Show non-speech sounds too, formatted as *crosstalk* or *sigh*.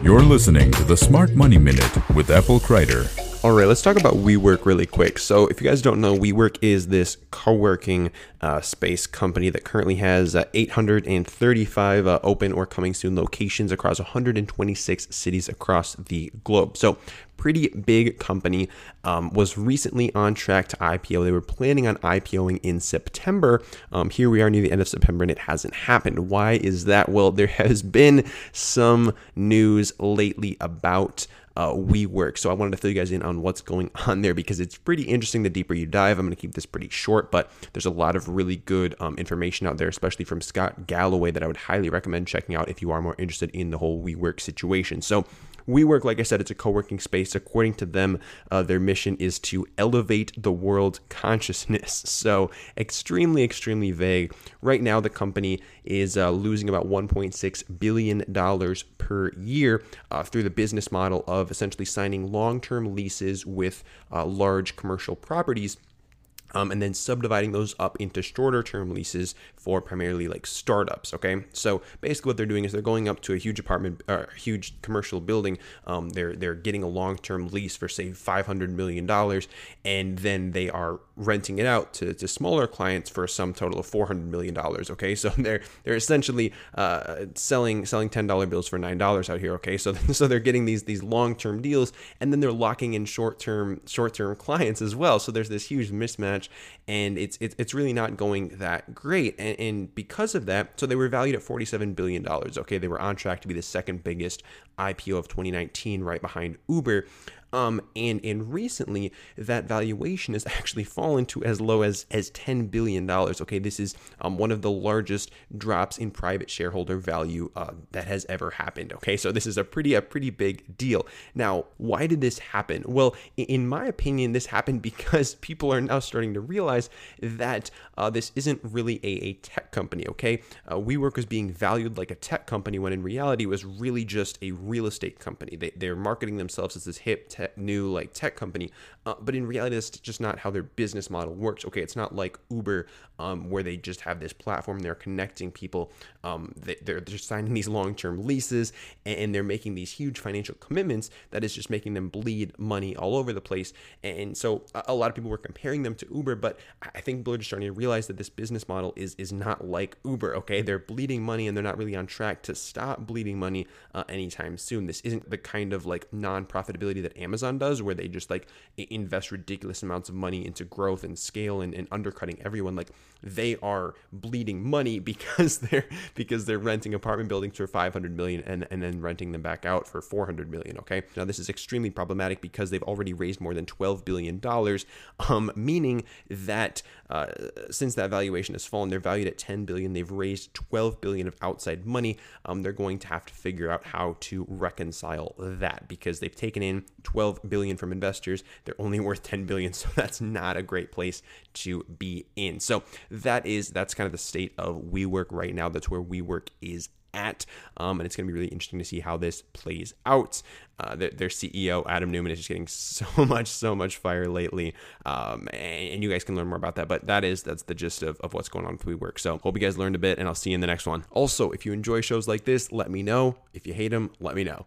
You're listening to the Smart Money Minute with Apple Kreider. All right, let's talk about WeWork really quick. So, if you guys don't know, WeWork is this co-working uh, space company that currently has uh, 835 uh, open or coming soon locations across 126 cities across the globe. So, pretty big company. Um, was recently on track to IPO. They were planning on IPOing in September. Um, here we are near the end of September, and it hasn't happened. Why is that? Well, *laughs* there has been some news lately about uh, WeWork. So I wanted to fill you guys in on what's going *laughs* on there because it's pretty interesting the deeper you dive. I'm going to keep this pretty short, but there's a lot of really good um, information out there, especially from Scott Galloway, that I would highly recommend checking out if you are more interested in the whole WeWork situation. So WeWork, like I said, it's a co working space. According to them, uh, their mission is to elevate the world *laughs* consciousness. So, extremely, extremely vague. Right now, the company is uh, losing about $1.6 billion per year uh, through the business model of essentially signing long term leases with uh, large commercial properties um, and then subdividing those up into shorter term leases for primarily like startups. Okay, so basically what they're doing is they're going up to a huge apartment or uh, huge commercial building. Um, they're they're getting a long term lease for say five hundred million dollars, and then they are renting it out to, to smaller clients for some total of four hundred million dollars. Okay, so *laughs* they're they're essentially uh, selling selling ten dollar bills for nine dollars out here. Okay, so *laughs* so they're getting these these long term deals, and then they're locking in short term short term clients as well. So there's this huge mismatch and it's it's, it's really not going that great. And, and because of that, so they were valued at 47 billion dollars. Okay, they were on track to be the second biggest IPO of 2019, right behind Uber. Um, and and recently that valuation has actually fallen to as low as as ten billion dollars. Okay, this is um, one of the largest drops in private shareholder value uh, that has ever happened. Okay, so this is a pretty a pretty big deal. Now, why did this happen? Well, in my opinion, this happened *laughs* because people are now starting to realize that uh, this isn't really a, a tech company. Okay, uh, WeWork was being valued like a tech company when in reality it was really just a real estate company. They, they're marketing themselves as this hip new like tech company, uh, but in reality, that's just not how their business model works. Okay, it's not like Uber um, where they just have this platform, they're connecting people, um, they, are they're signing these long term leases, and they're making these huge financial commitments that is just making them bleed money all over the place. And so a lot of people were comparing them to Uber, but I think people are just starting to realize that this business model is is not like Uber. Okay, they're bleeding money and they're not really on track to stop bleeding money uh, anytime soon. This isn't the kind of like non profitability that Amazon does, where they just like invest ridiculous amounts of money into growth and scale and, and undercutting everyone. Like they are bleeding money *laughs* because they're because they're renting apartment buildings for 500 million and, and then renting them back out for 400 million okay now this is extremely problematic because they've already raised more than 12 billion dollars um, meaning that uh, since that valuation has fallen they're valued at 10 billion they've raised 12 billion of outside money um, they're going to have to figure out how to reconcile that because they've taken in 12 billion from investors they're only worth 10 billion *laughs* so that's not a great place to be in so that is that's kind of the state of WeWork right now. That's where WeWork is at. Um, and it's going to be really interesting to see how this plays out. Uh, their, their, CEO, Adam Neumann, is just getting *laughs* so much, so much fire lately. Um, and, and, you guys can learn more about that. But that is, that's the gist of, of what's going on with WeWork. So hope you guys learned a bit, and I'll see you in the next one. Also, if you enjoy shows like this, let me know. If you hate them, let me know.